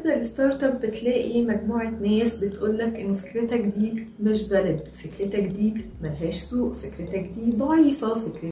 بتبدأ ال startup بتلاقي مجموعة ناس بتقولك انه فكرتك دي مش valid فكرتك دي ملهاش سوق فكرتك دي ضعيفة فكرتك